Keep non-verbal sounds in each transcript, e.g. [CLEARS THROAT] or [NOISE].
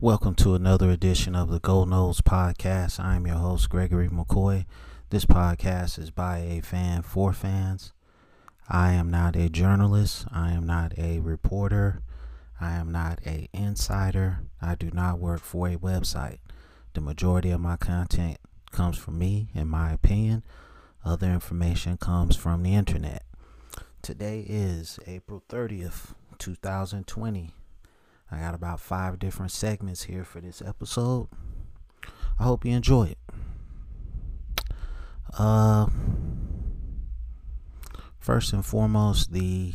Welcome to another edition of the Go Noles Podcast. I'm your host, Gregory McCoy. This podcast is by a fan for fans. I am not a journalist. I am not a reporter. I am not a insider. I do not work for a website. The majority of my content comes from me, in my opinion. Other information comes from the internet. Today is April 30th, 2020. I got about five different segments here for this episode. I hope you enjoy it. Uh, first and foremost, the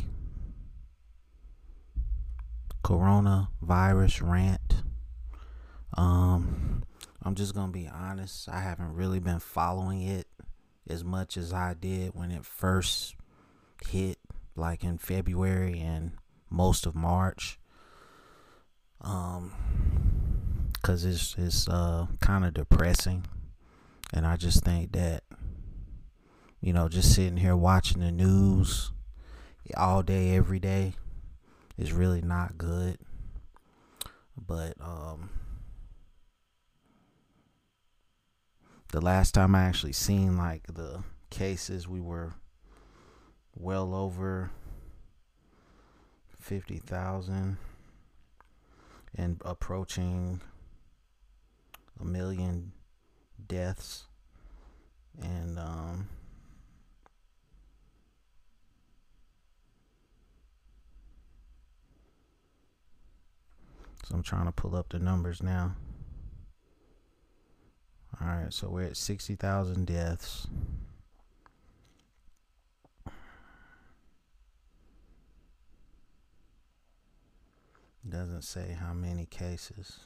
coronavirus rant. Um, I'm just gonna be honest. I haven't really been following it as much as I did when it first hit, like in February and most of March. Um, cause it's it's uh kind of depressing, and I just think that you know just sitting here watching the news all day every day is really not good. But um the last time I actually seen like the cases we were well over 50,000 and approaching a million deaths and um so I'm trying to pull up the numbers now. All right, so we're at 60,000 deaths. Doesn't say how many cases.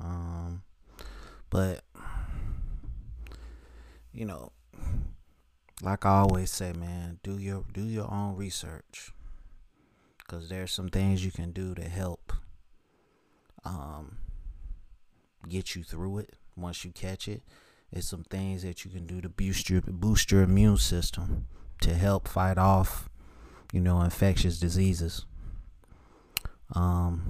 Um, but, you know, like I always say, man, do your do your own research because there's some things you can do to help um, get you through it once you catch it. It's some things that you can do to boost your boost your immune system to help fight off, you know, infectious diseases. Um,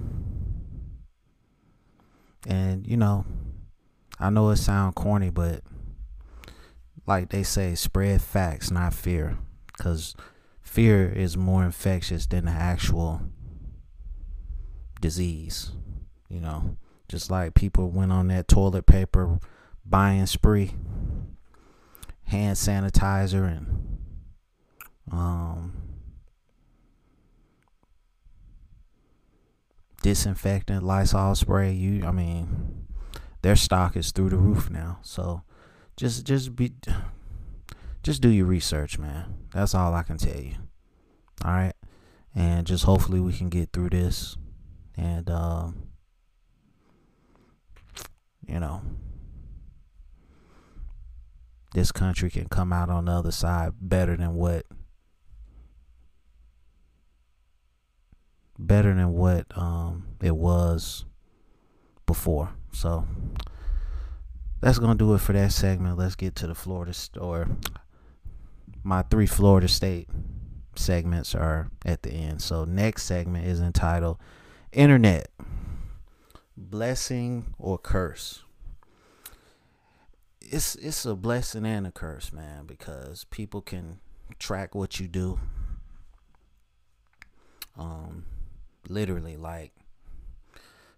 and you know, I know it sounds corny, but like they say, spread facts, not fear, because fear is more infectious than the actual disease. You know, just like people went on that toilet paper buying spree, hand sanitizer, and um, disinfectant, Lysol spray. You, I mean, their stock is through the roof now. So just, just be, just do your research, man. That's all I can tell you. All right, and just hopefully we can get through this, and um you know, this country can come out on the other side better than what better than what um it was before. So that's gonna do it for that segment. Let's get to the Florida store. My three Florida State segments are at the end. So next segment is entitled Internet blessing or curse it's it's a blessing and a curse man because people can track what you do um literally like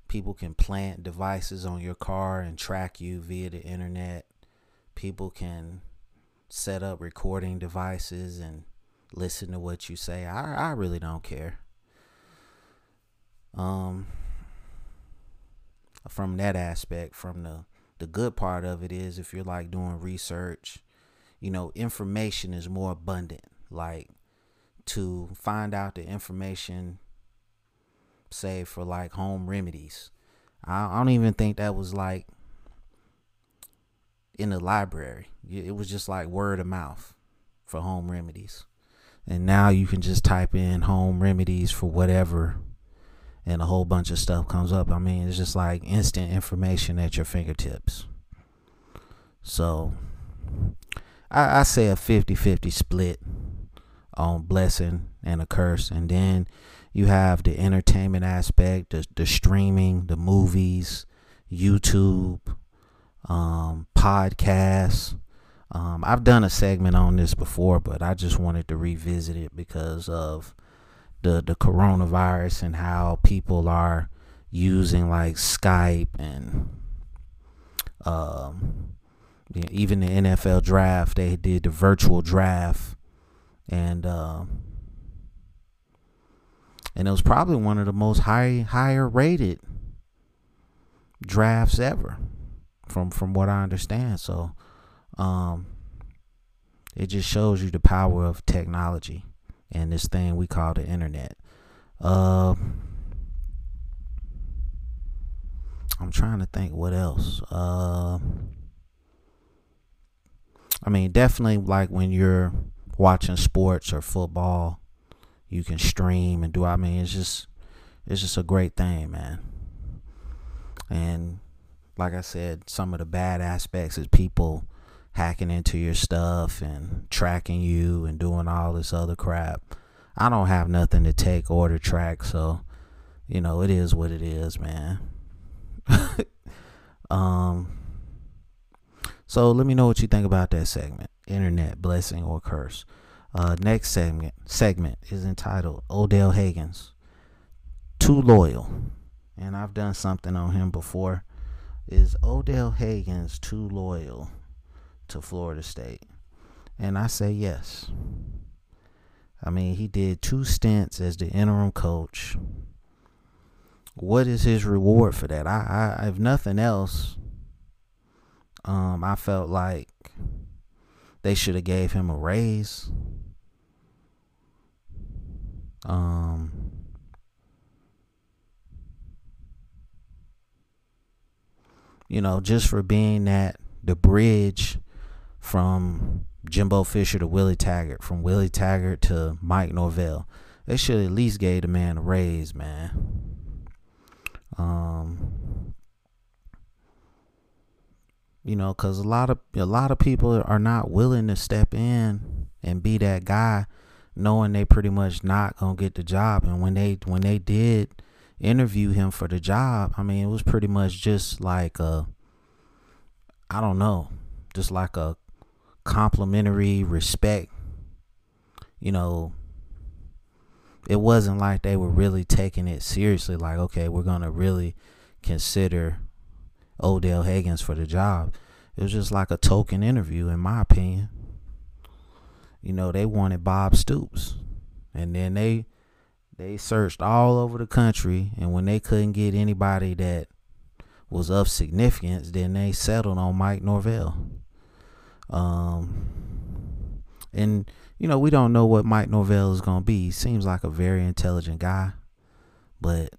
people can plant devices on your car and track you via the internet. People can set up recording devices and listen to what you say. I i really don't care. Um from that aspect from the the good part of it is if you're like doing research you know information is more abundant. Like to find out the information say for like home remedies I, I don't even think that was like in the library it was just like word of mouth for home remedies and now you can just type in home remedies for whatever and a whole bunch of stuff comes up. I mean, it's just like instant information at your fingertips. So I, I say a 50 50 split on blessing and a curse. And then you have the entertainment aspect, the, the streaming, the movies, YouTube, um, podcasts. Um, I've done a segment on this before, but I just wanted to revisit it because of the the coronavirus and how people are using like Skype and um, even the NFL draft. They did the virtual draft, and uh, and it was probably one of the most high higher rated drafts ever, from from what I understand. So, um, it just shows you the power of technology and this thing we call the internet. Uh, I'm trying to think what else. Uh, I mean, definitely like when you're watching sports or football, you can stream and do. I mean, it's just it's just a great thing, man. And like I said, some of the bad aspects is people hacking into your stuff and tracking you and doing all this other crap. I don't have nothing to take or to track, so you know it is what it is, man. [LAUGHS] um. So let me know what you think about that segment. Internet blessing or curse. Uh, next segment segment is entitled Odell Haggins. Too loyal. And I've done something on him before. Is Odell Haggins too loyal to Florida State? And I say yes. I mean, he did two stints as the interim coach. What is his reward for that? I, I if nothing else, um, I felt like they should have gave him a raise. Um, you know, just for being that the bridge from Jimbo Fisher to Willie Taggart, from Willie Taggart to Mike Norvell. They should at least gave the man a raise, man. Um, you know, because a lot of a lot of people are not willing to step in and be that guy, knowing they pretty much not gonna get the job. And when they when they did interview him for the job, I mean, it was pretty much just like a, I don't know, just like a complimentary respect. You know, it wasn't like they were really taking it seriously. Like, okay, we're gonna really consider Odell Haggins for the job. It was just like a token interview, in my opinion. You know, they wanted Bob Stoops, and then they they searched all over the country, and when they couldn't get anybody that was of significance, then they settled on Mike Norvell. Um, and you know, we don't know what Mike Norvell is gonna be. He seems like a very intelligent guy, but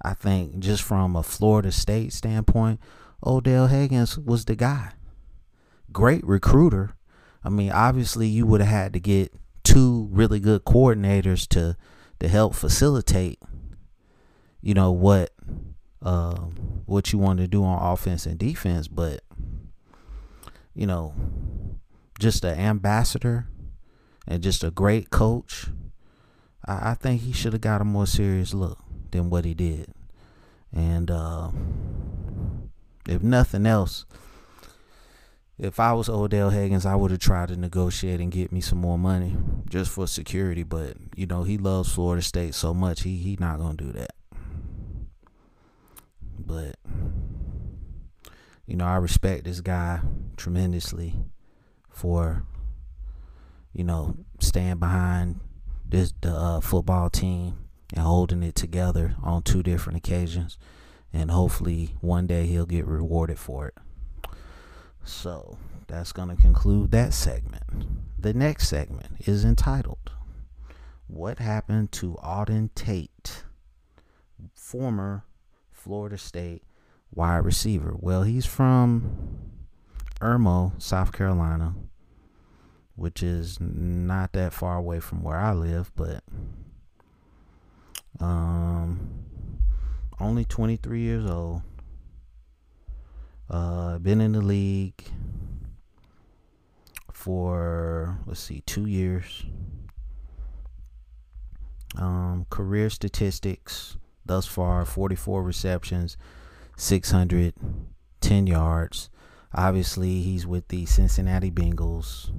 I think just from a Florida State standpoint, Odell Haggins was the guy. Great recruiter. I mean, obviously, you would have had to get two really good coordinators to to help facilitate, you know what uh, what you want to do on offense and defense, but you know, just an ambassador and just a great coach, I, I think he should have got a more serious look than what he did. And uh, if nothing else, if I was Odell Haggins, I would have tried to negotiate and get me some more money just for security. But you know, he loves Florida State so much, he he not gonna do that. But you know, I respect this guy tremendously for, you know, staying behind this the uh, football team and holding it together on two different occasions, and hopefully one day he'll get rewarded for it. So that's gonna conclude that segment. The next segment is entitled "What Happened to Auden Tate, former Florida State wide receiver? Well, he's from Irmo, South Carolina, which is not that far away from where I live, but um, only 23 years old. Uh, been in the league for let's see, two years. Um, career statistics thus far: 44 receptions, 610 yards. Obviously, he's with the Cincinnati Bengals,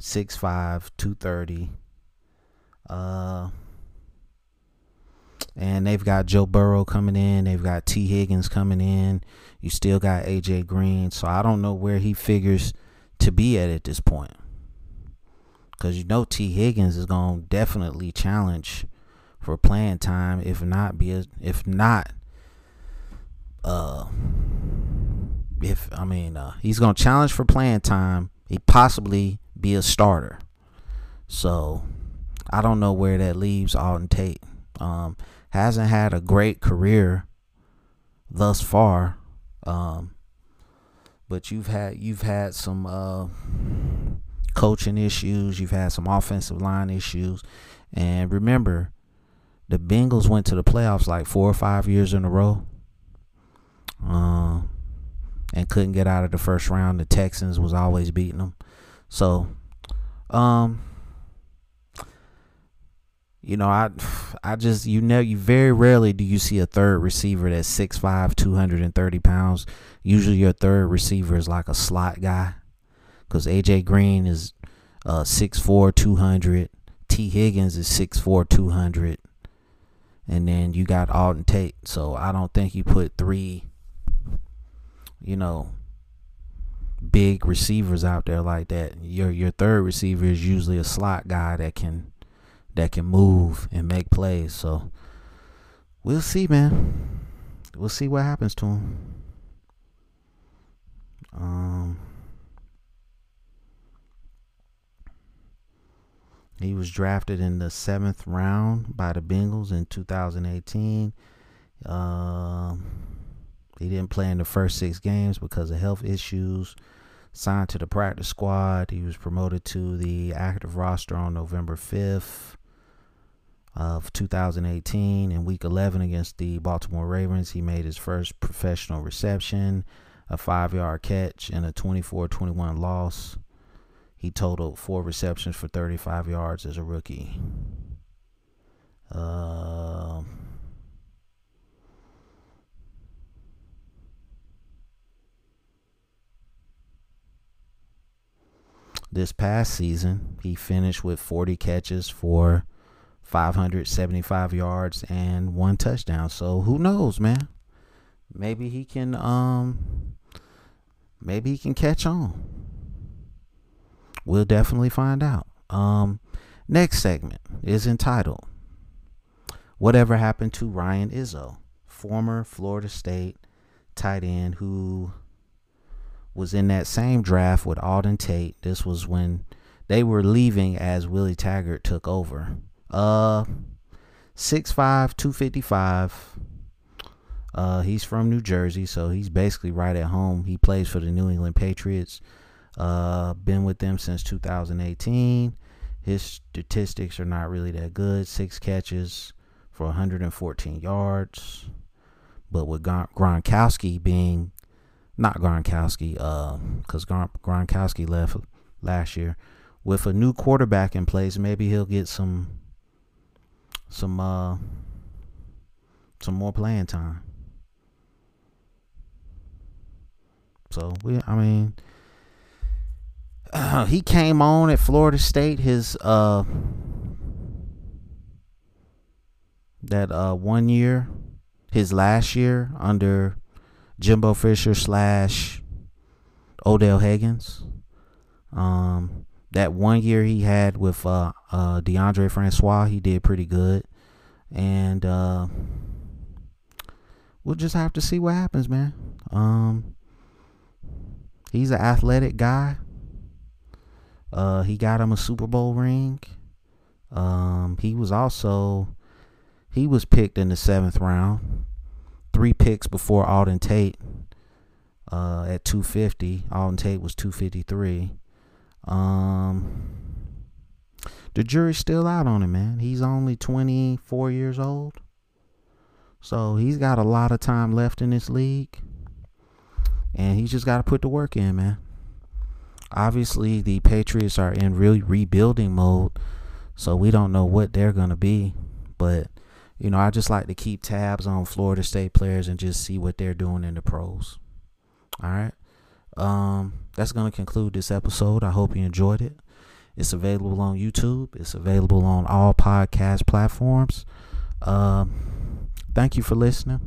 6'5, 230. Uh, and they've got Joe Burrow coming in. They've got Tee Higgins coming in. You still got AJ Green. So I don't know where he figures to be at at this point. Because you know Tee Higgins is going to definitely challenge for playing time. If not, be a, if not, uh, if I mean, uh, he's going to challenge for playing time. He possibly be a starter. So I don't know where that leaves Auden Tate. Um, hasn't had a great career thus far. Um, but you've had you've had some uh, coaching issues, you've had some offensive line issues, and remember, the Bengals went to the playoffs like four or five years in a row, uh, and couldn't get out of the first round. The Texans was always beating them, so um, you know, I [SIGHS] I just you know you very rarely do you see a third receiver that's 6'5", 230 pounds. Usually your third receiver is like a slot guy. Cause AJ Green is uh 6'4", 200. Tee Higgins is 6'4", 200. And then you got Auden Tate. So I don't think you put three, you know, big receivers out there like that. Your your third receiver is usually a slot guy that can that can move and make plays. So we'll see, man. We'll see what happens to him. Um, he was drafted in the seventh round by the Bengals in 2018. Um, he didn't play in the first six games because of health issues. Signed to the practice squad. He was promoted to the active roster on November 5th of 2018 in week 11 against the Baltimore Ravens. He made his first professional reception, a five yard catch, and a 24 21 loss. He totaled four receptions for 35 yards as a rookie. Uh, this past season, he finished with 40 catches for 575 yards and one touchdown. So who knows, man? Maybe he can um maybe he can catch on. We'll definitely find out. Um next segment is entitled Whatever Happened to Ryan Izzo, former Florida State tight end who was in that same draft with Auden Tate. This was when they were leaving as Willie Taggart took over. Uh, 6'5", 255. Uh, he's from New Jersey, so he's basically right at home. He plays for the New England Patriots. Uh, been with them since 2018. His statistics are not really that good. Six catches for 114 yards. But with Gronkowski being not Gronkowski, uh, because Gronkowski left last year. With a new quarterback in place, maybe he'll get some some uh some more playing time. So we, I mean, uh, [CLEARS THROAT] he came on at Florida State. His uh that uh one year, his last year under Jimbo Fisher slash Odell Haggins. Um, that one year he had with uh, uh, Deondre Francois, he did pretty good, and uh, we'll just have to see what happens, man. Um, he's an athletic guy. Uh, he got him a Super Bowl ring. Um, he was also he was picked in the seventh round, three picks before Auden Tate. Uh, at 250, Auden Tate was 253. Um, the jury's still out on him, man. He's only 24 years old. So he's got a lot of time left in this league. And he's just got to put the work in, man. Obviously, the Patriots are in really rebuilding mode. So we don't know what they're going to be. But you know, I just like to keep tabs on Florida State players and just see what they're doing in the pros. All right. Um, that's going to conclude this episode. I hope you enjoyed it. It's available on YouTube. It's available on all podcast platforms. Um, thank you for listening.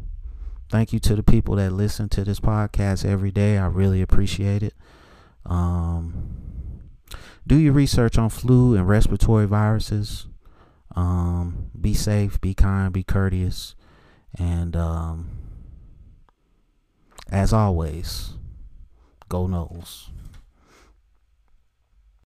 Thank you to the people that listen to this podcast every day. I really appreciate it. Um, do your research on flu and respiratory viruses. Um, be safe, be kind, be courteous, and um, as always, go Noles.